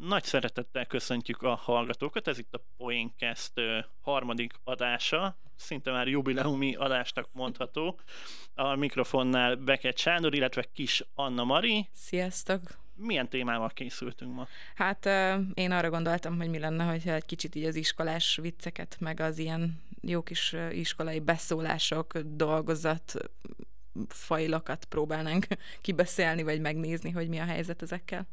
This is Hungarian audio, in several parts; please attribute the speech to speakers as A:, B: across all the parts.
A: Nagy szeretettel köszöntjük a hallgatókat, ez itt a Poincast harmadik adása, szinte már jubileumi adásnak mondható. A mikrofonnál Beket Sándor, illetve Kis Anna Mari.
B: Sziasztok!
A: Milyen témával készültünk ma?
B: Hát én arra gondoltam, hogy mi lenne, hogyha egy kicsit így az iskolás vicceket, meg az ilyen jó kis iskolai beszólások, dolgozat, fajlakat próbálnánk kibeszélni, vagy megnézni, hogy mi a helyzet ezekkel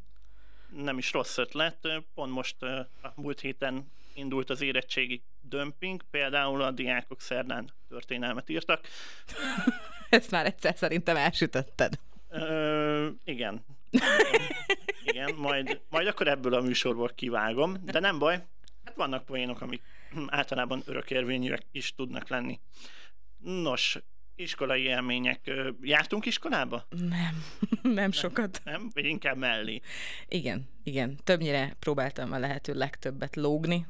A: nem is rossz ötlet. Pont most a múlt héten indult az érettségi dömping, például a diákok szerdán történelmet írtak.
B: Ezt már egyszer szerintem elsütötted.
A: Ö, igen. igen, majd, majd akkor ebből a műsorból kivágom, de nem baj. Hát vannak poénok, amik általában örökérvényűek is tudnak lenni. Nos, iskolai élmények. Jártunk iskolába?
B: Nem, nem sokat.
A: Nem, nem? Vagy inkább mellé?
B: Igen, igen. Többnyire próbáltam a lehető legtöbbet lógni,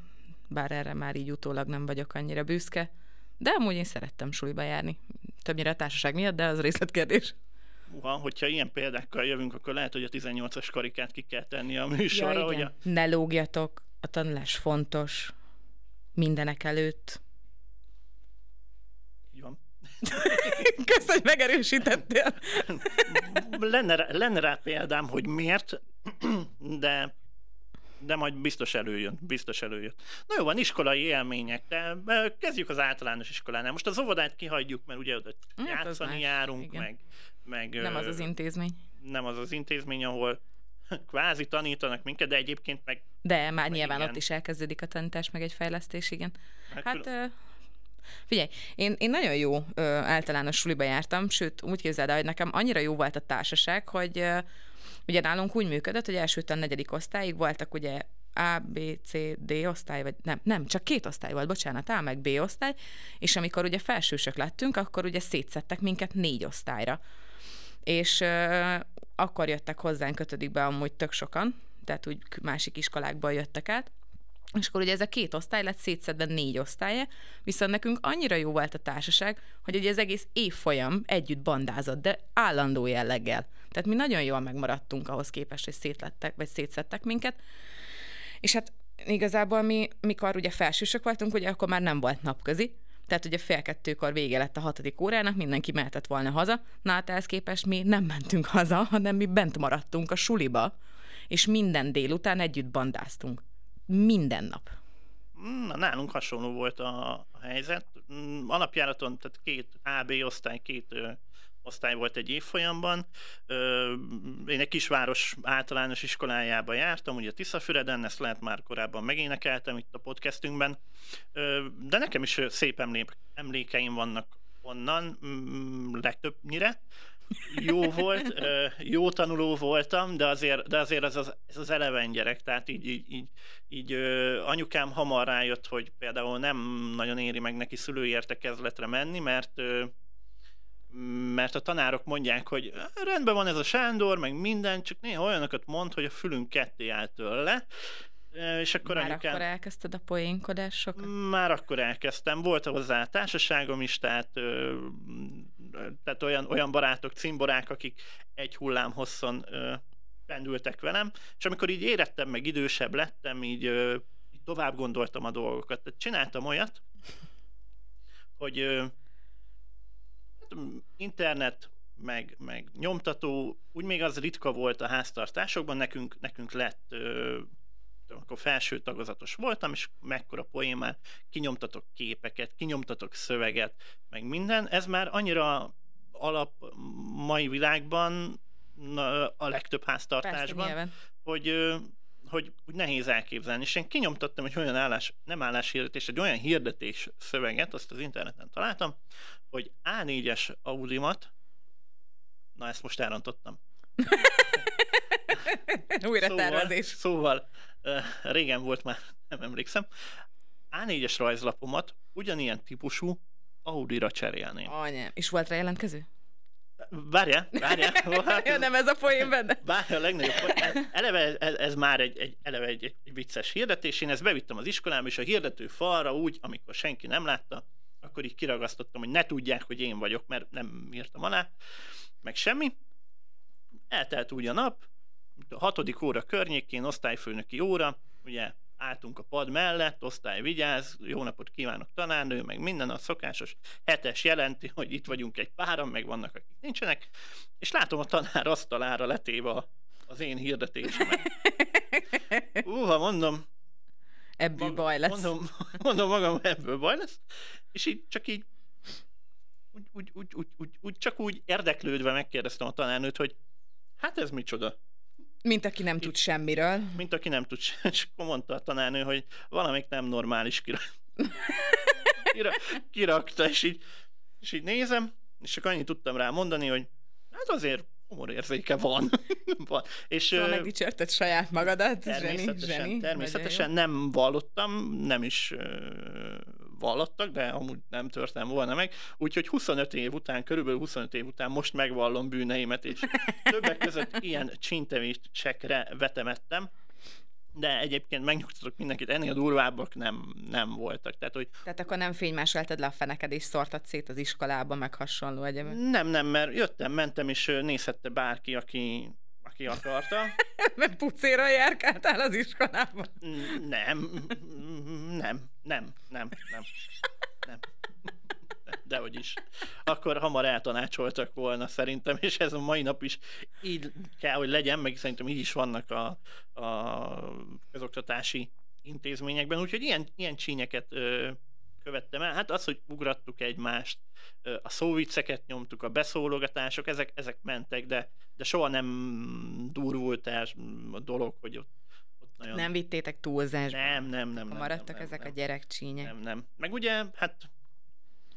B: bár erre már így utólag nem vagyok annyira büszke, de amúgy én szerettem suliba járni. Többnyire a társaság miatt, de az részletkérdés.
A: Uha, hogyha ilyen példákkal jövünk, akkor lehet, hogy a 18-as karikát ki kell tenni a műsorra. Ja,
B: hogy a... Ne lógjatok, a tanulás fontos, mindenek előtt Kösz, hogy megerősítettél.
A: lenne, lenne rá példám, hogy miért, de de majd biztos előjön, biztos előjön. Na jó, van iskolai élmények, de kezdjük az általános iskolánál. Most az óvodát kihagyjuk, mert ugye oda hát játszani járunk, meg, meg...
B: Nem az az intézmény.
A: Nem az az intézmény, ahol kvázi tanítanak minket, de egyébként meg...
B: De már meg nyilván igen. ott is elkezdődik a tanítás, meg egy fejlesztés, igen. Hát, hát külön... Figyelj, én, én nagyon jó ö, általános suliba jártam, sőt, úgy képzeld el, hogy nekem annyira jó volt a társaság, hogy ö, ugye nálunk úgy működött, hogy elsőtől negyedik osztályig voltak ugye a, B, C, D osztály, vagy nem, nem, csak két osztály volt, bocsánat, A meg B osztály, és amikor ugye felsősök lettünk, akkor ugye szétszettek minket négy osztályra. És ö, akkor jöttek hozzánk ötödikbe amúgy tök sokan, tehát úgy másik iskolákból jöttek át, és akkor ugye ez a két osztály lett szétszedve négy osztálya, viszont nekünk annyira jó volt a társaság, hogy ugye az egész évfolyam együtt bandázott, de állandó jelleggel. Tehát mi nagyon jól megmaradtunk ahhoz képest, hogy szétlettek, vagy szétszedtek minket. És hát igazából mi, mikor ugye felsősök voltunk, ugye akkor már nem volt napközi, tehát ugye fél kettőkor vége lett a hatodik órának, mindenki mehetett volna haza. Na hát ehhez képest mi nem mentünk haza, hanem mi bent maradtunk a suliba, és minden délután együtt bandáztunk minden nap.
A: Na, nálunk hasonló volt a, a helyzet. Mm, alapjáraton, tehát két AB osztály, két ö, osztály volt egy évfolyamban. Ö, én egy kisváros általános iskolájába jártam, ugye Tiszafüreden, ezt lehet már korábban megénekeltem itt a podcastünkben, ö, de nekem is szép emlék, emlékeim vannak onnan, mm, legtöbbnyire jó volt, jó tanuló voltam, de azért, de azért ez, az, ez az eleven gyerek, tehát így, így, így, így anyukám hamar rájött, hogy például nem nagyon éri meg neki szülőértekezletre menni, mert mert a tanárok mondják, hogy rendben van ez a Sándor, meg minden, csak néha olyanokat mond, hogy a fülünk ketté áll tőle, és akkor
B: Már anyukám... akkor elkezdted a poénkodásokat?
A: Már akkor elkezdtem. Volt hozzá társaságom is, tehát, tehát olyan, olyan barátok, cimborák, akik egy hullám hosszon pendültek velem, és amikor így érettem, meg idősebb lettem, így, így tovább gondoltam a dolgokat. Tehát csináltam olyat, hogy hát, internet, meg, meg nyomtató, úgy még az ritka volt a háztartásokban, nekünk, nekünk lett akkor felső tagozatos voltam, és mekkora poémán kinyomtatok képeket, kinyomtatok szöveget, meg minden. Ez már annyira alap mai világban, a legtöbb háztartásban, Persze, hogy, hogy, hogy nehéz elképzelni. És én kinyomtattam egy olyan állás, nem álláshirdetés, egy olyan hirdetés szöveget, azt az interneten találtam, hogy A4-es Audimat, na ezt most elrontottam.
B: Újra szóval, tervezés.
A: Szóval régen volt már, nem emlékszem, A4-es rajzlapomat ugyanilyen típusú Audi-ra cserélném.
B: Anya, és volt rá jelentkező?
A: Várja, várja.
B: Hát, ja, nem ez a poén benne.
A: Várja, a legnagyobb poén. Eleve ez, ez már egy, egy, eleve egy, egy vicces hirdetés. Én ezt bevittem az iskolába, és a hirdető falra úgy, amikor senki nem látta, akkor így kiragasztottam, hogy ne tudják, hogy én vagyok, mert nem írtam alá, meg semmi. Eltelt úgy a nap, hatodik óra környékén, osztályfőnöki óra, ugye álltunk a pad mellett, osztály vigyáz, jó napot kívánok tanárnő, meg minden a szokásos hetes jelenti, hogy itt vagyunk egy páran, meg vannak, akik nincsenek, és látom a tanár asztalára letéve az én hirdetésemet. Uha, mondom,
B: ebből baj lesz.
A: Mondom, mondom magam, ebből baj lesz. És így csak így úgy, úgy, úgy, úgy, úgy, úgy, csak úgy érdeklődve megkérdeztem a tanárnőt, hogy hát ez micsoda?
B: Mint aki nem tud semmiről.
A: Mint aki nem tud semmit. És akkor mondta a tanárnő, hogy valamik nem normális kira... kira... kirakta, és így, és így nézem, és csak annyit tudtam rá mondani, hogy hát azért humorérzéke van. van.
B: És, szóval megdicsérted saját magadat,
A: természetesen,
B: zseni, zseni,
A: természetesen nem vallottam, nem is vallottak, de amúgy nem törtem volna meg. Úgyhogy 25 év után, körülbelül 25 év után most megvallom bűneimet, és többek között ilyen csintevésekre vetemettem de egyébként megnyugtatok mindenkit, ennél durvábbak nem, nem voltak. Tehát, hogy...
B: Tehát akkor nem fénymásoltad le a feneked és szortad szét az iskolába, meg hasonló egyébként?
A: Nem, nem, mert jöttem, mentem, és nézhette bárki, aki, aki akarta.
B: Mert pucéra járkáltál az iskolában?
A: Nem, nem, nem, nem, nem, nem. Dehogy is. Akkor hamar eltanácsoltak volna szerintem, és ez a mai nap is így kell, hogy legyen, meg szerintem így is vannak a, a közoktatási intézményekben, úgyhogy ilyen, ilyen csínyeket ö, követtem el. Hát az, hogy ugrattuk egymást, a szóvicceket nyomtuk, a beszólogatások, ezek, ezek mentek, de, de soha nem durvult el a dolog, hogy ott
B: nagyon... Nem vittétek túlzásba?
A: Nem, nem, nem. nem
B: maradtak
A: nem,
B: ezek
A: nem,
B: a gyerekcsínyek?
A: Nem, nem. Meg ugye, hát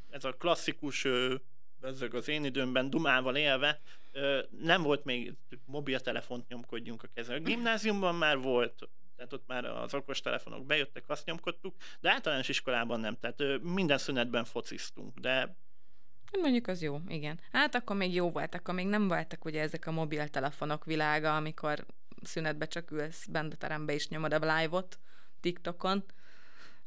A: ez a klasszikus, ezek az én időmben dumával élve, nem volt még mobiltelefont nyomkodjunk a kezem. A gimnáziumban már volt, tehát ott már az okostelefonok bejöttek, azt nyomkodtuk, de általános iskolában nem, tehát minden szünetben fociztunk, de
B: hát Mondjuk az jó, igen. Hát akkor még jó volt, akkor még nem voltak ugye ezek a mobiltelefonok világa, amikor szünetbe csak ülsz bent a terembe és nyomod a live-ot TikTokon,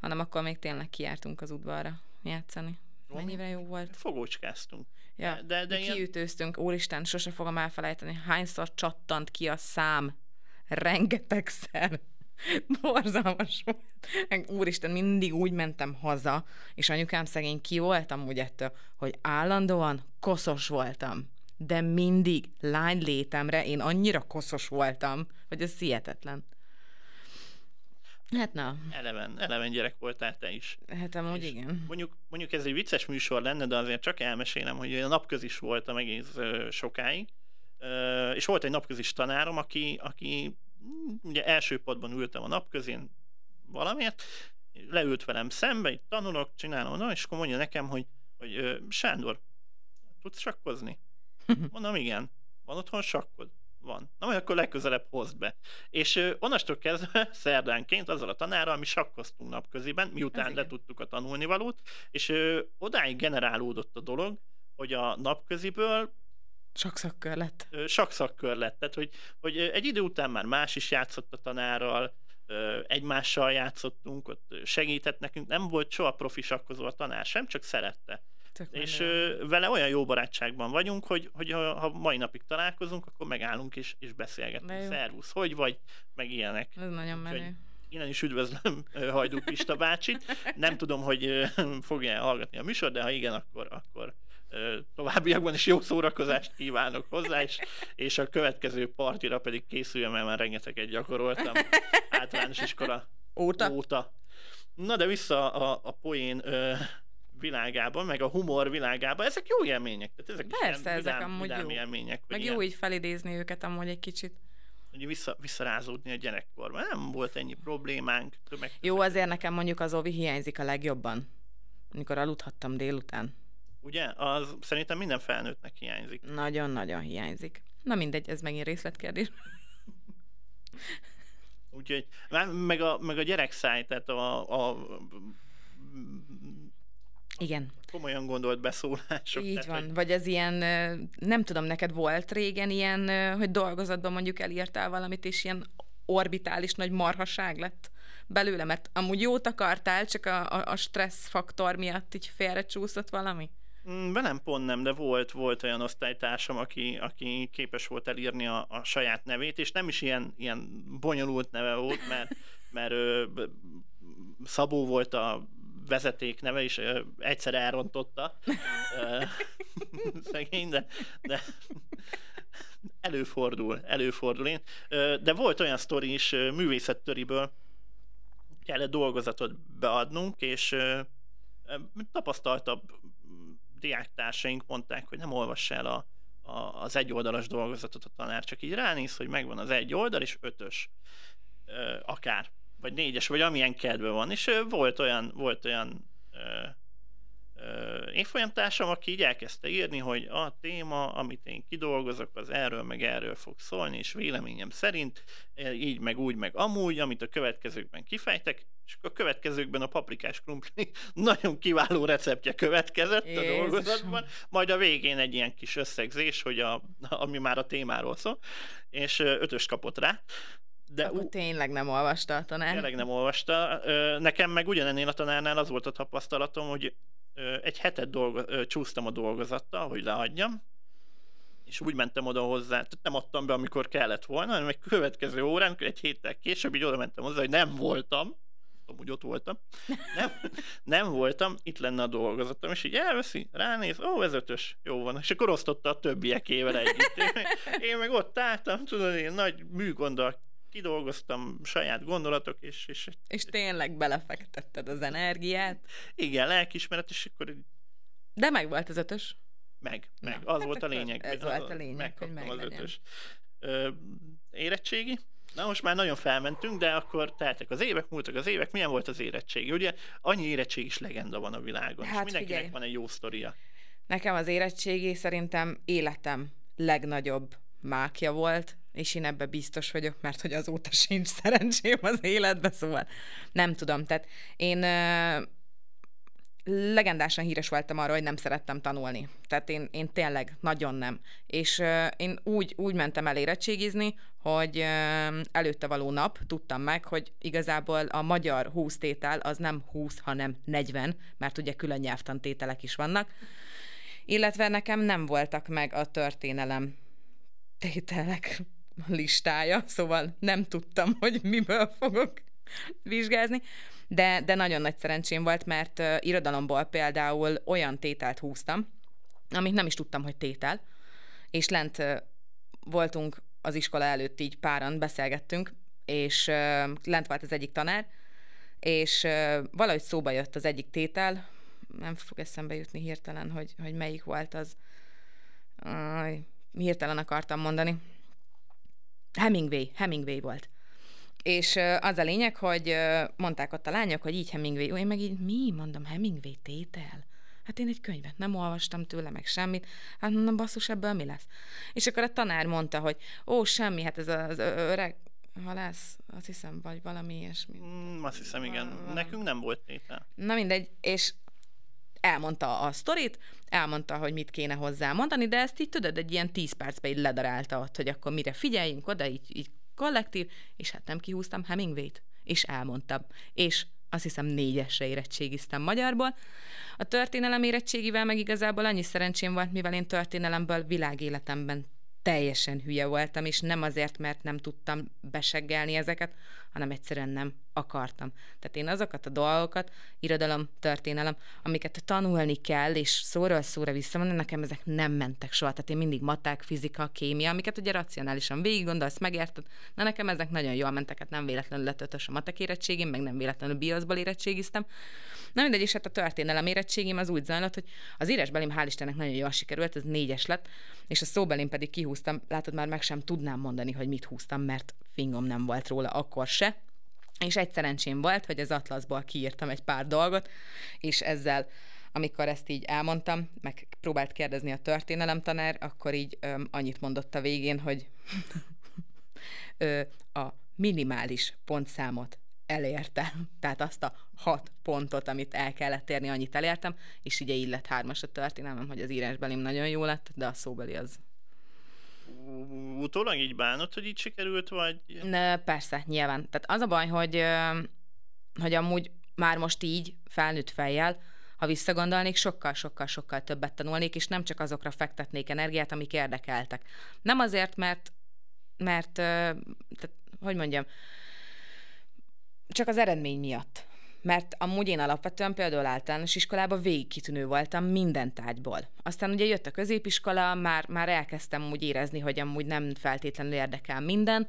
B: hanem akkor még tényleg kiártunk az udvarra játszani. Mennyire jó volt?
A: Fogócskáztunk.
B: Ja, de, de ilyen... kiütőztünk, úristen, sose fogom elfelejteni, hányszor csattant ki a szám. Rengetegszer. Borzalmas volt. Úristen, mindig úgy mentem haza, és anyukám szegény ki voltam úgy ettől, hogy állandóan koszos voltam. De mindig lány létemre én annyira koszos voltam, hogy ez hihetetlen. Hát na.
A: Eleven, eleven gyerek voltál te is.
B: Hát amúgy és igen.
A: Mondjuk, mondjuk ez egy vicces műsor lenne, de azért csak elmesélem, hogy a napközis voltam egész sokáig, és volt egy napközis tanárom, aki, aki ugye első padban ültem a napközén valamiért, leült velem szembe, itt tanulok, csinálom, na, és akkor mondja nekem, hogy, hogy Sándor, tudsz sakkozni? Mondom, igen. Van otthon sakkod? van. Na majd akkor legközelebb hozd be. És onnastól kezdve szerdánként azzal a tanárral mi sakkoztunk napköziben, miután Ez letudtuk a tanulnivalót, és ö, odáig generálódott a dolog, hogy a napköziből
B: Sakszakkör lett.
A: Sakszakkör lett. Tehát, hogy, hogy egy idő után már más is játszott a tanárral, egymással játszottunk, ott segített nekünk, nem volt soha profi sakkozó a tanár sem, csak szerette. Tök és ö, vele olyan jó barátságban vagyunk, hogy, hogy ha, ha mai napig találkozunk, akkor megállunk és, és beszélgetünk. Szervusz, hogy vagy, meg ilyenek.
B: Ez nagyon menő.
A: Innen is üdvözlöm Hajdú Pista bácsit. Nem tudom, hogy fogja hallgatni a műsor, de ha igen, akkor, akkor továbbiakban is jó szórakozást kívánok hozzá, és, és a következő partira pedig készüljem, mert már rengeteget gyakoroltam általános iskola
B: óta.
A: óta. Na de vissza a, a poén világában, meg a humor világában, ezek jó élmények. Tehát ezek
B: Persze, is ezek vidám, amúgy
A: vidám
B: jó.
A: élmények.
B: Meg jó ilyen, így felidézni őket amúgy egy kicsit.
A: Hogy vissza, visszarázódni a gyerekkorban. Nem volt ennyi problémánk.
B: Tömeg, jó, azért nekem mondjuk az Ovi hiányzik a legjobban. Amikor aludhattam délután.
A: Ugye? Az szerintem minden felnőttnek hiányzik.
B: Nagyon-nagyon hiányzik. Na mindegy, ez megint részletkérdés.
A: Úgyhogy, meg a, meg a gyerekszáj, tehát a, a
B: igen.
A: Komolyan gondolt beszólások.
B: Így tehát, van. Hogy... Vagy ez ilyen, nem tudom, neked volt régen ilyen, hogy dolgozatban mondjuk elírtál valamit, és ilyen orbitális nagy marhaság lett belőle, mert amúgy jót akartál, csak a, a, a stressz faktor miatt így félrecsúszott valami?
A: Mm, velem pont nem, de volt, volt olyan osztálytársam, aki, aki képes volt elírni a, a saját nevét, és nem is ilyen, ilyen bonyolult neve volt, mert, mert ö, Szabó volt a vezeték neve, és ö, egyszer elrontotta. Szegény, de, de előfordul, előfordul én. De volt olyan sztori is művészettöriből, kellett dolgozatot beadnunk, és tapasztaltabb diáktársaink mondták, hogy nem olvass el a, a, az egyoldalas dolgozatot a tanár, csak így ránéz, hogy megvan az egy oldal, és ötös akár, vagy négyes, vagy amilyen kedve van. És volt olyan, volt olyan évfolyamtársam, aki így elkezdte írni, hogy a téma, amit én kidolgozok, az erről meg erről fog szólni, és véleményem szerint így meg úgy meg amúgy, amit a következőkben kifejtek, és a következőkben a paprikás krumpli nagyon kiváló receptje következett Jézus. a dolgozatban, majd a végén egy ilyen kis összegzés, hogy a, ami már a témáról szól, és ötös kapott rá.
B: De Akkor ú, tényleg nem olvasta a tanár.
A: Tényleg nem olvasta. Nekem meg ugyanennél a tanárnál az volt a tapasztalatom, hogy egy hetet dolgo, csúsztam a dolgozattal, hogy leadjam, és úgy mentem oda hozzá, tehát nem adtam be, amikor kellett volna, hanem egy következő órán, egy héttel később így oda mentem hozzá, hogy nem voltam, amúgy ott voltam, nem, nem voltam, itt lenne a dolgozatom, és így elveszi, ránéz, ó, ez ötös, jó van, és akkor osztotta a többiekével együtt. Én, én meg ott álltam, tudod, én nagy műgonddal kidolgoztam saját gondolatok, és... És,
B: és tényleg belefektetted az energiát.
A: Igen, lelkismeret, és akkor...
B: De meg volt az ötös.
A: Meg, meg. Na, az hát volt a lényeg.
B: Ez volt a lényeg, hogy meg
A: az ötös. Ö, érettségi? Na most már nagyon felmentünk, de akkor teltek az évek, múltak az évek, milyen volt az érettségi? Ugye annyi érettség is legenda van a világon, hát és mindenkinek figyelj. van egy jó sztoria.
B: Nekem az érettségi szerintem életem legnagyobb mákja volt, és én ebbe biztos vagyok, mert hogy azóta sincs szerencsém az életbe, szóval nem tudom. Tehát én uh, legendásan híres voltam arra, hogy nem szerettem tanulni. Tehát én, én tényleg nagyon nem. És uh, én úgy, úgy mentem el érettségizni, hogy uh, előtte való nap tudtam meg, hogy igazából a magyar 20 tétel az nem 20, hanem 40, mert ugye külön nyelvtantételek is vannak. Illetve nekem nem voltak meg a történelem tételek listája, szóval nem tudtam, hogy miből fogok vizsgázni, de, de nagyon nagy szerencsém volt, mert irodalomból például olyan tételt húztam, amit nem is tudtam, hogy tétel, és lent voltunk az iskola előtt így páran, beszélgettünk, és lent volt az egyik tanár, és valahogy szóba jött az egyik tétel, nem fog eszembe jutni hirtelen, hogy, hogy melyik volt az. Uh, hirtelen akartam mondani. Hemingway, Hemingway volt. És az a lényeg, hogy mondták ott a lányok, hogy így Hemingway, én meg így, mi, mondom, Hemingway tétel? Hát én egy könyvet nem olvastam tőle, meg semmit. Hát mondom, basszus, ebből mi lesz? És akkor a tanár mondta, hogy ó, semmi, hát ez az öreg halász, azt hiszem, vagy valami ilyesmi.
A: Mm, azt hiszem, igen. Val- Nekünk nem volt tétel.
B: Na mindegy, és elmondta a sztorit, elmondta, hogy mit kéne hozzá mondani, de ezt így tudod, egy ilyen tíz percben így ledarálta ott, hogy akkor mire figyeljünk oda, így, így kollektív, és hát nem kihúztam Hemingway-t, és elmondtam. És azt hiszem négyesre érettségiztem magyarból. A történelem érettségivel meg igazából annyi szerencsém volt, mivel én történelemből világéletemben teljesen hülye voltam, és nem azért, mert nem tudtam beseggelni ezeket, hanem egyszerűen nem akartam. Tehát én azokat a dolgokat, irodalom, történelem, amiket tanulni kell, és szóról szóra visszamondani, nekem ezek nem mentek soha. Tehát én mindig maták, fizika, kémia, amiket ugye racionálisan végig gondolsz, megérted. Na nekem ezek nagyon jól mentek, hát nem véletlenül lett ötös a matek érettségim, meg nem véletlenül bioszból érettségiztem. Na mindegy, és hát a történelem érettségim az úgy zajlott, hogy az írásbelim hál' Istennek nagyon jól sikerült, ez négyes lett, és a szóbelim pedig kihúztam, látod, már meg sem tudnám mondani, hogy mit húztam, mert fingom nem volt róla akkor se, és egy szerencsém volt, hogy az Atlaszból kiírtam egy pár dolgot, és ezzel amikor ezt így elmondtam, meg próbált kérdezni a történelemtanár, akkor így öm, annyit mondott a végén, hogy ö, a minimális pontszámot elérte. Tehát azt a hat pontot, amit el kellett érni, annyit elértem, és ugye így lett hármas a történelmem, hogy az írásbelim nagyon jó lett, de a szóbeli az
A: utólag így bánod, hogy így sikerült, vagy?
B: Ne, persze, nyilván. Tehát az a baj, hogy, hogy amúgy már most így, felnőtt fejjel, ha visszagondolnék, sokkal-sokkal-sokkal többet tanulnék, és nem csak azokra fektetnék energiát, amik érdekeltek. Nem azért, mert, mert tehát, hogy mondjam, csak az eredmény miatt. Mert amúgy én alapvetően például általános iskolában végig kitűnő voltam minden tárgyból. Aztán ugye jött a középiskola, már, már elkezdtem úgy érezni, hogy amúgy nem feltétlenül érdekel minden,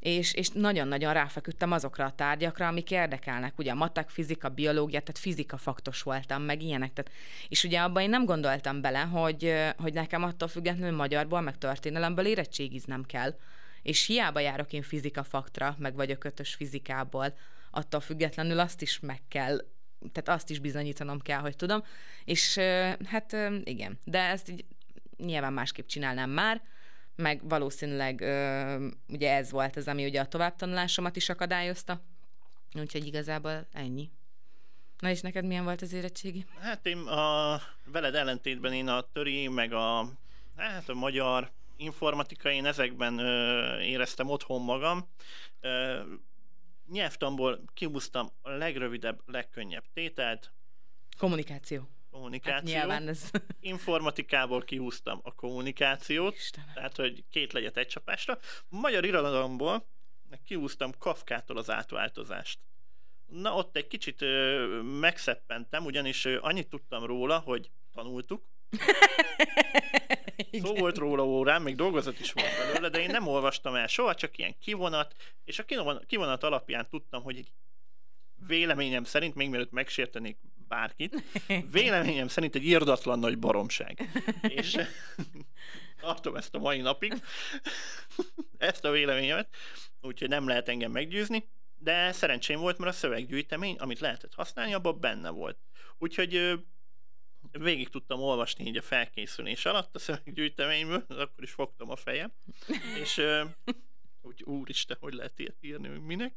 B: és, és nagyon-nagyon ráfeküdtem azokra a tárgyakra, amik érdekelnek. Ugye a matek, fizika, biológia, tehát fizika faktos voltam, meg ilyenek. Tehát, és ugye abban én nem gondoltam bele, hogy, hogy nekem attól függetlenül magyarból, meg történelemből érettségiznem kell. És hiába járok én fizika faktra, meg vagyok ötös fizikából, attól függetlenül azt is meg kell tehát azt is bizonyítanom kell, hogy tudom. És hát igen, de ezt így nyilván másképp csinálnám már, meg valószínűleg ugye ez volt az, ami ugye a továbbtanulásomat is akadályozta. Úgyhogy igazából ennyi. Na és neked milyen volt az érettségi?
A: Hát én a veled ellentétben én a töri, meg a, hát a magyar informatika, én ezekben ö, éreztem otthon magam. Ö, nyelvtamból kihúztam a legrövidebb, legkönnyebb tételt.
B: Kommunikáció
A: kommunikáció. Hát nyilván ez... Informatikából kihúztam a kommunikációt, Istenem. tehát hogy két legyet egy csapásra. Magyar irodalomból kihúztam Kafkától az átváltozást. Na ott egy kicsit ö, megszeppentem, ugyanis ö, annyit tudtam róla, hogy tanultuk. Szó volt róla órán, még dolgozat is volt belőle, de én nem olvastam el soha, csak ilyen kivonat, és a kivonat alapján tudtam, hogy egy véleményem szerint, még mielőtt megsértenék bárkit, véleményem szerint egy irdatlan nagy baromság. És tartom ezt a mai napig, ezt a véleményemet, úgyhogy nem lehet engem meggyőzni, de szerencsém volt, mert a szöveggyűjtemény, amit lehetett használni, abban benne volt. Úgyhogy végig tudtam olvasni így a felkészülés alatt a szöveggyűjteményből, akkor is fogtam a fejem, és hogy úristen, hogy lehet ilyet írni, hogy minek,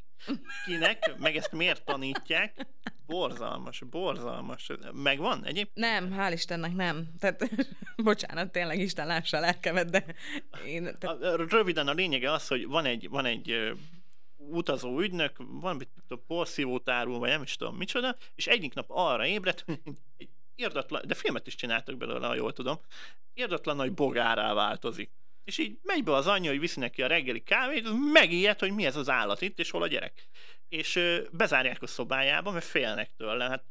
A: kinek, meg ezt miért tanítják. Borzalmas, borzalmas. Megvan egyébként?
B: Nem, hál' Istennek nem. Tehát, bocsánat, tényleg Isten lássa a lelkemet, de én...
A: Tehát... A, röviden a lényege az, hogy van egy, van egy utazó ügynök, van a porszívót árul, vagy nem is tudom micsoda, és egyik nap arra ébredt, hogy egy irdatlan, de filmet is csináltak belőle, ha jól tudom, irdatlan nagy bogárá változik. És így megy be az anyja, hogy viszi neki a reggeli kávét, megijed, hogy mi ez az állat itt, és hol a gyerek. És ö, bezárják a szobájába, mert félnek tőle. Hát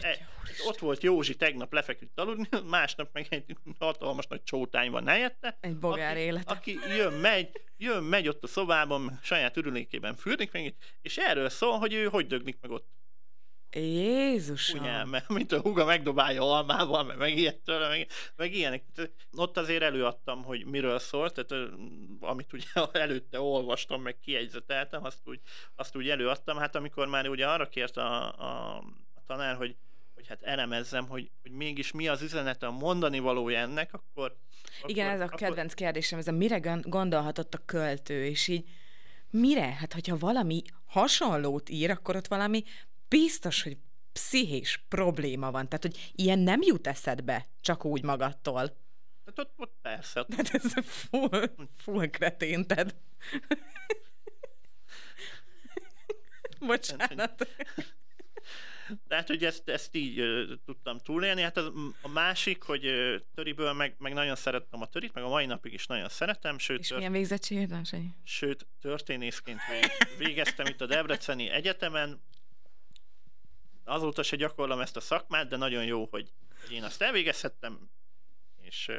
A: e, ott volt Józsi tegnap lefeküdt aludni, másnap meg egy hatalmas nagy csótány van helyette.
B: Egy bogár aki, élet.
A: Aki jön, megy, jön, megy ott a szobában, saját örülékében fürdik meg, és erről szól, hogy ő hogy döglik meg ott.
B: Jézusom!
A: Ugye, mert mint a húga megdobálja almával, meg, meg ilyet tőle, meg, meg ilyenek. Ott azért előadtam, hogy miről szólt, tehát amit ugye előtte olvastam, meg kiegyzeteltem, azt úgy, azt úgy előadtam. Hát amikor már ugye arra kért a, a, a tanár, hogy hogy hát elemezzem, hogy, hogy mégis mi az üzenete, a mondani valója ennek, akkor...
B: Igen, akkor, ez a akkor... kedvenc kérdésem, ez a mire gondolhatott a költő, és így mire? Hát, hogyha valami hasonlót ír, akkor ott valami biztos, hogy pszichés probléma van. Tehát, hogy ilyen nem jut eszedbe csak úgy magadtól.
A: Tehát ott, ott persze.
B: Tehát ez full, full kretén, tehát... Bocsánat.
A: Tehát, hogy ezt, ezt így uh, tudtam túlélni. Hát az, a másik, hogy uh, töriből meg, meg nagyon szerettem a törit, meg a mai napig is nagyon szeretem. Sőt,
B: És tört... milyen végzettséged van, Sanyi?
A: Sőt, történészként végeztem itt a Debreceni Egyetemen, azóta se gyakorlom ezt a szakmát, de nagyon jó, hogy én azt elvégezhettem, és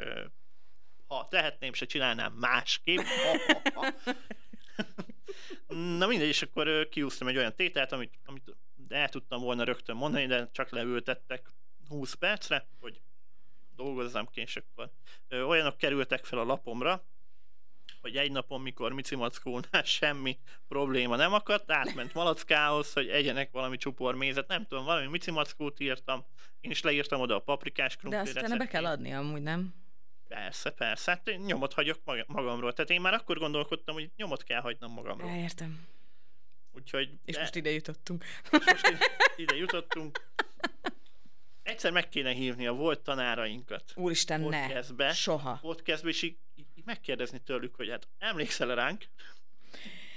A: ha tehetném, se csinálnám másképp. Ha, ha, ha. Na mindegy, és akkor kiúztam egy olyan tételt, amit, amit el tudtam volna rögtön mondani, de csak leültettek 20 percre, hogy dolgozzam ki, és akkor olyanok kerültek fel a lapomra, hogy egy napon, mikor Mici Mackónál semmi probléma nem akadt, átment Malackához, hogy egyenek valami csupor mézet, nem tudom, valami Mici Mackót írtam, én is leírtam oda a paprikás krumpli
B: De azt be kell adni amúgy, nem?
A: Persze, persze, hát én nyomot hagyok magamról. Tehát én már akkor gondolkodtam, hogy nyomot kell hagynom magamról.
B: Értem.
A: Úgyhogy...
B: És de... most ide jutottunk.
A: És most ide, ide jutottunk. Egyszer meg kéne hívni a volt tanárainkat.
B: Úristen, ne. Soha.
A: Podcastbe, és így megkérdezni tőlük, hogy hát emlékszel ránk?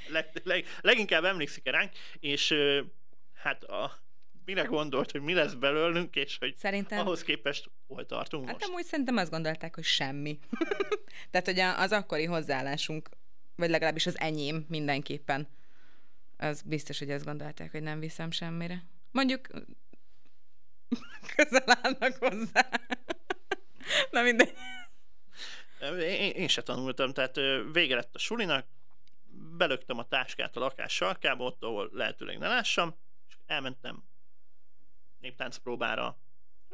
A: Leg, leg, leginkább emlékszik ránk, és hát a mire gondolt, hogy mi lesz belőlünk, és hogy
B: szerintem...
A: ahhoz képest hol tartunk
B: hát
A: most?
B: amúgy szerintem azt gondolták, hogy semmi. Tehát, hogy az akkori hozzáállásunk, vagy legalábbis az enyém mindenképpen, az biztos, hogy azt gondolták, hogy nem viszem semmire. Mondjuk közel állnak hozzá. Na mindegy.
A: Én, én se tanultam, tehát vége lett a sulinak, belöktem a táskát a lakás sarkába, ott, ahol lehetőleg ne lássam, és elmentem néptánc próbára.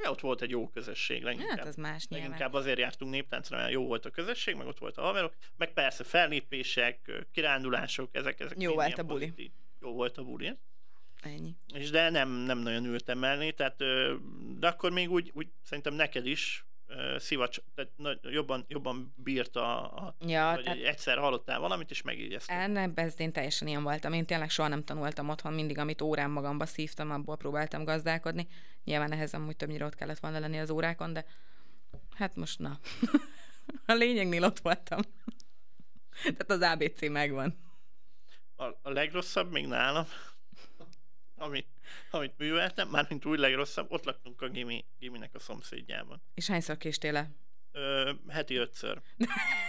A: Ja, ott volt egy jó közösség, leginkább.
B: Hát az más nyilván.
A: Leginkább azért jártunk néptáncra, mert jó volt a közösség, meg ott volt a haverok, meg persze fellépések, kirándulások, ezek, ezek
B: Jó volt a buli.
A: Pozitív. Jó volt a buli.
B: Ennyi.
A: És de nem, nem nagyon ültem mellé, tehát, de akkor még úgy, úgy szerintem neked is szivacs, tehát jobban, jobban bírta, a,
B: ja,
A: tehát... egyszer hallottál valamit, és megígyeztél.
B: Nem, ez én teljesen ilyen voltam. Én tényleg soha nem tanultam otthon, mindig, amit órán magamba szívtam, abból próbáltam gazdálkodni. Nyilván ehhez amúgy többnyire ott kellett volna lenni az órákon, de hát most na. a lényegnél ott voltam. tehát az ABC megvan.
A: A, a legrosszabb még nálam, amit, amit műveltem, mármint úgy legrosszabb, ott laktunk a gimi, giminek a szomszédjában.
B: És hányszor késtél le?
A: Ö, heti ötször.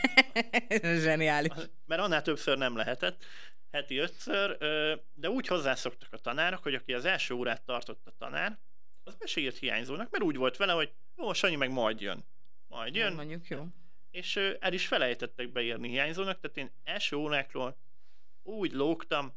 B: Zseniális.
A: Mert annál többször nem lehetett. Heti ötször, ö, de úgy hozzászoktak a tanárok, hogy aki az első órát tartott a tanár, az mesélt hiányzónak, mert úgy volt vele, hogy jó, Sanyi meg majd jön. Majd jön.
B: Mondjuk jó.
A: És ö, el is felejtettek beírni hiányzónak, tehát én első órákról úgy lógtam,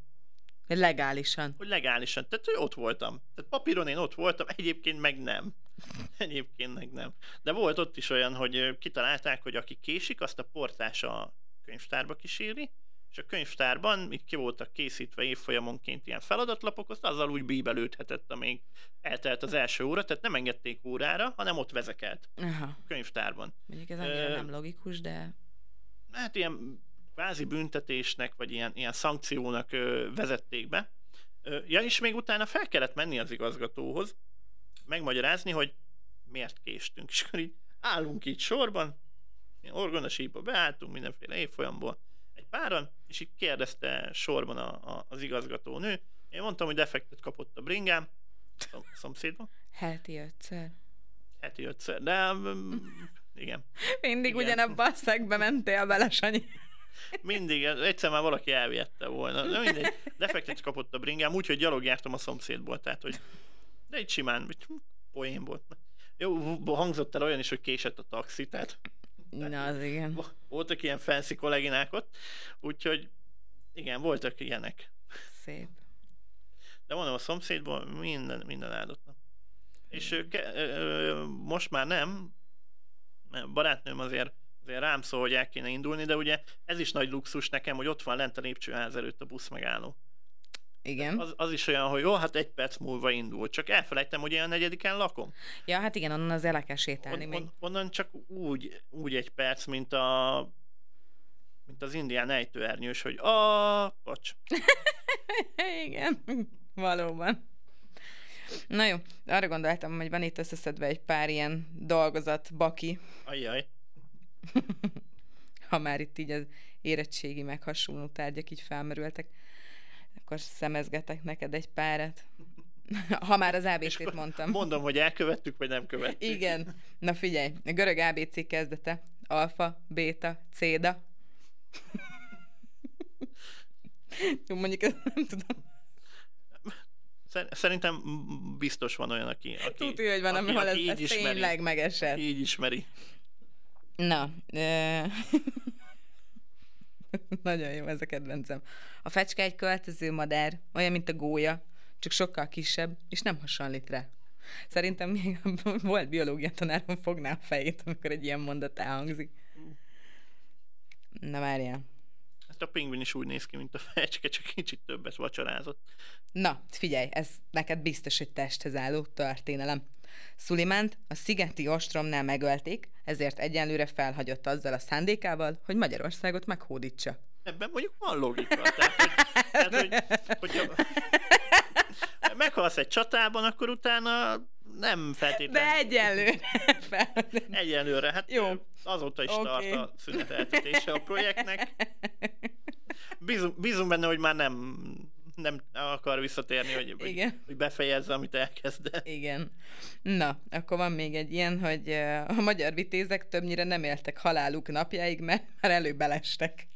B: Legálisan.
A: Hogy legálisan. Tehát, hogy ott voltam. Tehát papíron én ott voltam, egyébként meg nem. Egyébként meg nem. De volt ott is olyan, hogy kitalálták, hogy aki késik, azt a portás a könyvtárba kíséri, és a könyvtárban itt ki voltak készítve évfolyamonként ilyen feladatlapok, azt azzal úgy bíbelődhetett, amíg eltelt az első óra, tehát nem engedték órára, hanem ott vezekelt
B: Aha.
A: a könyvtárban.
B: Mondjuk ez annyira uh, nem logikus, de...
A: Hát ilyen kvázi büntetésnek, vagy ilyen, ilyen szankciónak ö, vezették be. Ö, ja, és még utána fel kellett menni az igazgatóhoz, megmagyarázni, hogy miért késtünk. És akkor így állunk így sorban, orgonasíba beálltunk mindenféle évfolyamból egy páran, és így kérdezte sorban a, a, az igazgatónő. Én mondtam, hogy defektet kapott a bringám, a szomszédban.
B: Heti ötször.
A: Heti ötször, de um, igen.
B: Mindig
A: igen.
B: ugyanabba a szegbe mentél bele, Sanyi.
A: Mindig, egyszer már valaki elviette volna. De mindegy, defektet kapott a bringám, úgyhogy gyalog jártam a szomszédból, tehát hogy de egy simán, poénból. Jó, hangzott el olyan is, hogy késett a taxi, tehát
B: Na, az igen.
A: Voltak ilyen fancy kolléginák ott, úgyhogy igen, voltak ilyenek.
B: Szép.
A: De mondom, a szomszédból minden, minden áldott nap. És ő, ke, ö, most már nem, mert barátnőm azért, azért rám szól, hogy el kéne indulni, de ugye ez is nagy luxus nekem, hogy ott van lent a lépcsőház előtt a busz megálló.
B: Igen.
A: Az, az is olyan, hogy jó, hát egy perc múlva indul, csak elfelejtem, hogy én a negyediken lakom.
B: Ja, hát igen, onnan az el kell sétálni
A: on,
B: még.
A: On, onnan csak úgy, úgy egy perc, mint a mint az indián ejtőernyős, hogy a pacs.
B: igen, valóban. Na jó, arra gondoltam, hogy van itt összeszedve egy pár ilyen dolgozat, baki.
A: Ajjaj.
B: ha már itt így az érettségi meg hasonló tárgyak így felmerültek akkor szemezgetek neked egy párat. Ha már az ABC-t mondtam.
A: Mondom, hogy elkövettük, vagy nem követtük.
B: Igen. Na figyelj, a görög ABC kezdete. Alfa, béta, céda. Jó, mondjuk ezt nem tudom.
A: Szerintem biztos van olyan, aki... aki
B: Tudja, hogy van, aki, ahol ez, ez ismeri, tényleg megesett.
A: Így ismeri.
B: Na, Nagyon jó, ez a kedvencem. A fecske egy költöző madár, olyan, mint a gólya, csak sokkal kisebb, és nem hasonlít rá. Szerintem még volt biológia tanárom fogná a fejét, amikor egy ilyen mondat elhangzik. Na várjál.
A: A pingvin is úgy néz ki, mint a fecske, csak kicsit többet vacsorázott.
B: Na, figyelj, ez neked biztos egy testhez álló történelem. Szulimánt a szigeti ostromnál megölték, ezért egyenlőre felhagyott azzal a szándékával, hogy Magyarországot meghódítsa.
A: Ebben mondjuk van logika. Tehát, hogy, tehát, hogy, hogyha meghalsz egy csatában, akkor utána nem feltétlenül.
B: De egyenlőre.
A: egyenlőre. Hát Jó. azóta is okay. tart a szüneteltetése a projektnek. Bízunk, bízunk benne, hogy már nem nem akar visszatérni, hogy, Igen. hogy befejezze, amit elkezd.
B: Igen. Na, akkor van még egy ilyen, hogy a magyar vitézek többnyire nem éltek haláluk napjáig, mert már előbelestek.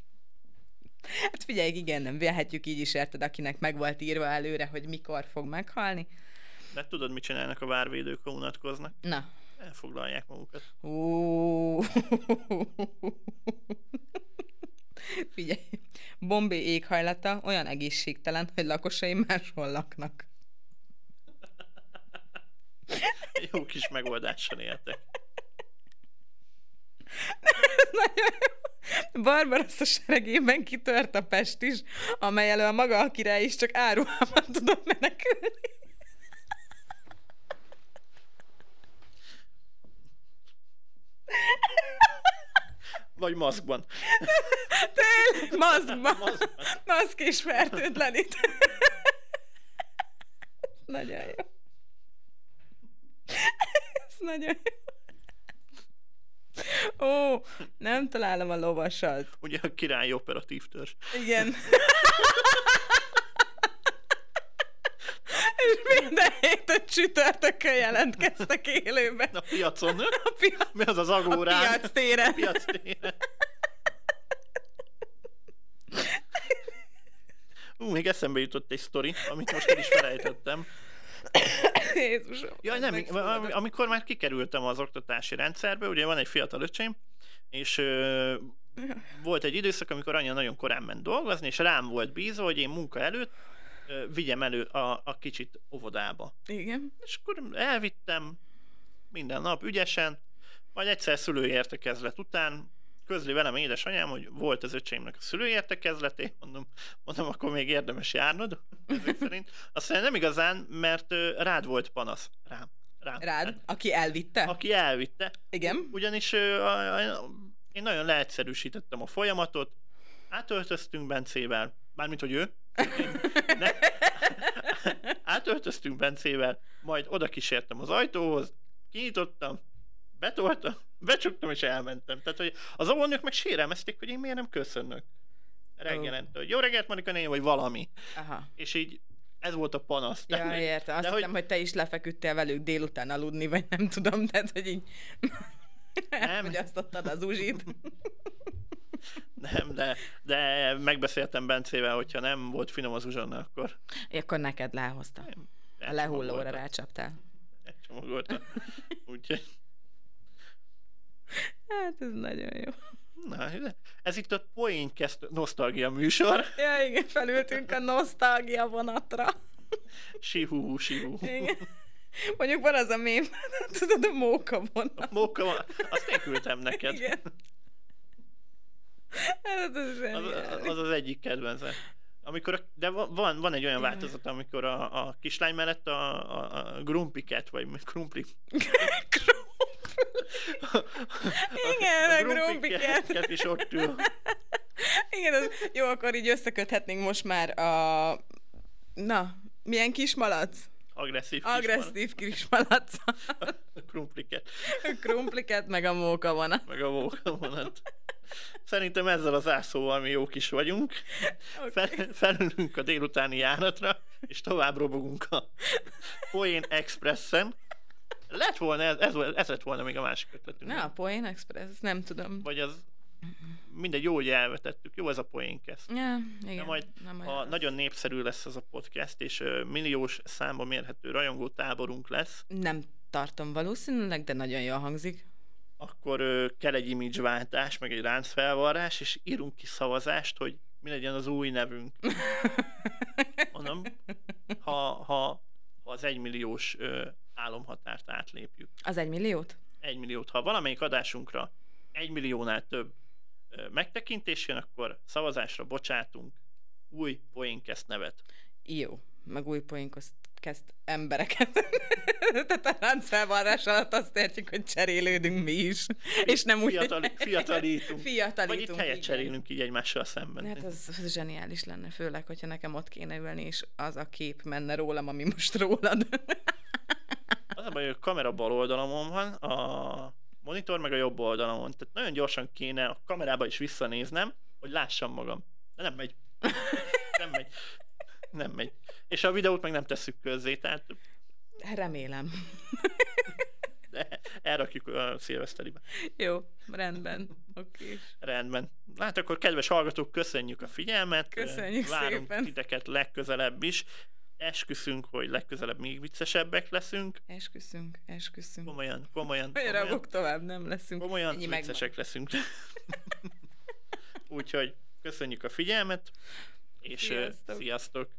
B: Hát figyelj, igen, nem vehetjük így is, érted, akinek meg volt írva előre, hogy mikor fog meghalni.
A: De tudod, mit csinálnak a várvédők, ha unatkoznak?
B: Na.
A: Elfoglalják magukat.
B: Ó. Figyelj, Bombé éghajlata olyan egészségtelen, hogy lakosai máshol laknak.
A: Jó kis megoldással éltek.
B: Nagyon jó. Barbarossa seregében kitört a Pest is, amely elől a maga a király is csak áruhában tudott menekülni.
A: Vagy maszkban.
B: Tényleg, maszkban. maszkban. Maszk is fertőtlenít. nagyon jó. Ez nagyon jó. Ó, nem találom a lovasat.
A: Ugye a királyi operatív törzs.
B: Igen. Minden héten csütörtökön jelentkeztek élőben.
A: A piacon. A piac... Mi az az agórán?
B: A piac téren. A
A: piac téren. Ú, még eszembe jutott egy sztori, amit most el is felejtettem.
B: Jézusom.
A: Ja, nem, amikor már kikerültem az oktatási rendszerbe, ugye van egy fiatal öcsém, és ö, volt egy időszak, amikor anya nagyon korán ment dolgozni, és rám volt bízva, hogy én munka előtt vigyem elő a, a kicsit óvodába.
B: Igen.
A: És akkor elvittem minden nap ügyesen, majd egyszer szülői értekezlet után közli velem édesanyám, hogy volt az öcsémnek a szülőértekezleté, mondom, mondom, akkor még érdemes járnod, ezek szerint. Aztán nem igazán, mert rád volt panasz. Rám. Rám.
B: Rád? Hát, aki elvitte?
A: Aki elvitte.
B: Igen.
A: Ugyanis én nagyon leegyszerűsítettem a folyamatot, átöltöztünk Bencével, mármint, hogy ő. ne. Átöltöztünk Bencével, majd oda kísértem az ajtóhoz, kinyitottam, betoltam, becsuktam és elmentem. Tehát, hogy az óvónők meg sérelmezték, hogy én miért nem köszönök reggelente, hogy jó reggelt, Monika néni, vagy valami.
B: Aha.
A: És így ez volt a panasz.
B: Ja, Tehát, értem. Azt de hittem, hogy... hogy te is lefeküdtél velük délután aludni, vagy nem tudom, tehát, hogy így nem. Elfogyasztottad az uzsit.
A: Nem, de, de megbeszéltem Bencével, hogyha nem volt finom az uzsonna, akkor...
B: É, akkor neked lehozta. A lehullóra rácsaptál.
A: Elcsomagolta. Úgyhogy...
B: Hát ez nagyon jó.
A: Na, ez itt a Poénkeszt nosztalgia műsor.
B: Ja, igen, felültünk a nosztalgia vonatra.
A: Sihú, sihú. Igen.
B: Mondjuk van az a mém, tudod, a móka vonat. A
A: móka vonat, azt én küldtem neked.
B: Igen. Hát az,
A: az, az az egyik kedvencem. Amikor, de van, van egy olyan változat, amikor a, a kislány mellett a, a, a grumpiket, vagy krumpli.
B: Igen, a, a grumpiket.
A: is ott ül.
B: Igen, az, jó, akkor így összeköthetnénk most már a... Na, milyen kismalac?
A: Agresszív
B: Agresszív kismalac.
A: A krumpliket.
B: A krumpliket, meg a móka vonat.
A: Meg a móka vonat. Szerintem ezzel az ászóval mi jók is vagyunk. Okay. Fel, felülünk a délutáni járatra, és tovább robogunk a Poén Expressen. Lett volna, ez, ez, ez lett volna még a másik ötletünk.
B: Na, a Poén Express, nem tudom.
A: Vagy az mindegy, jó, hogy elvetettük. Jó ez a poénkeszt.
B: Ja, igen.
A: De majd, nem ha az. nagyon népszerű lesz az a podcast, és milliós számba mérhető rajongó táborunk lesz.
B: Nem tartom valószínűleg, de nagyon jól hangzik.
A: Akkor kell egy imidzsváltás, meg egy ráncfelvarrás, és írunk ki szavazást, hogy mi legyen az új nevünk. Mondom, ha, ha, ha az egymilliós uh, álomhatárt átlépjük.
B: Az egymilliót?
A: Egymilliót. Ha valamelyik adásunkra egymilliónál több megtekintés jön, akkor szavazásra bocsátunk új poénkeszt nevet.
B: Jó, meg új poénkeszt kezd embereket. Tehát a láncfelvarrás alatt azt értjük, hogy cserélődünk mi is. És nem úgy,
A: Fiatali, fiatalítunk.
B: fiatalítunk.
A: Vagy itt helyet igen. cserélünk így egymással szemben.
B: Hát az, az zseniális lenne, főleg, hogyha nekem ott kéne ülni, és az a kép menne rólam, ami most rólad.
A: az a baj, hogy a kamera bal oldalamon van, a monitor meg a jobb oldalamon. Tehát nagyon gyorsan kéne a kamerába is visszanéznem, hogy lássam magam. De nem megy. Nem megy. Nem megy. És a videót meg nem tesszük közzé, tehát...
B: Remélem.
A: De elrakjuk a szilveszteribe.
B: Jó, rendben. Oké. Okay.
A: Rendben. Hát akkor kedves hallgatók, köszönjük a figyelmet.
B: Köszönjük
A: Várunk
B: szépen.
A: titeket legközelebb is. Esküszünk, hogy legközelebb még viccesebbek leszünk.
B: Esküszünk, esküszünk.
A: Komolyan, komolyan.
B: Olyan tovább nem leszünk.
A: Komolyan
B: Ennyi
A: viccesek leszünk. Úgyhogy köszönjük a figyelmet, és
B: Sziasztok.
A: sziasztok.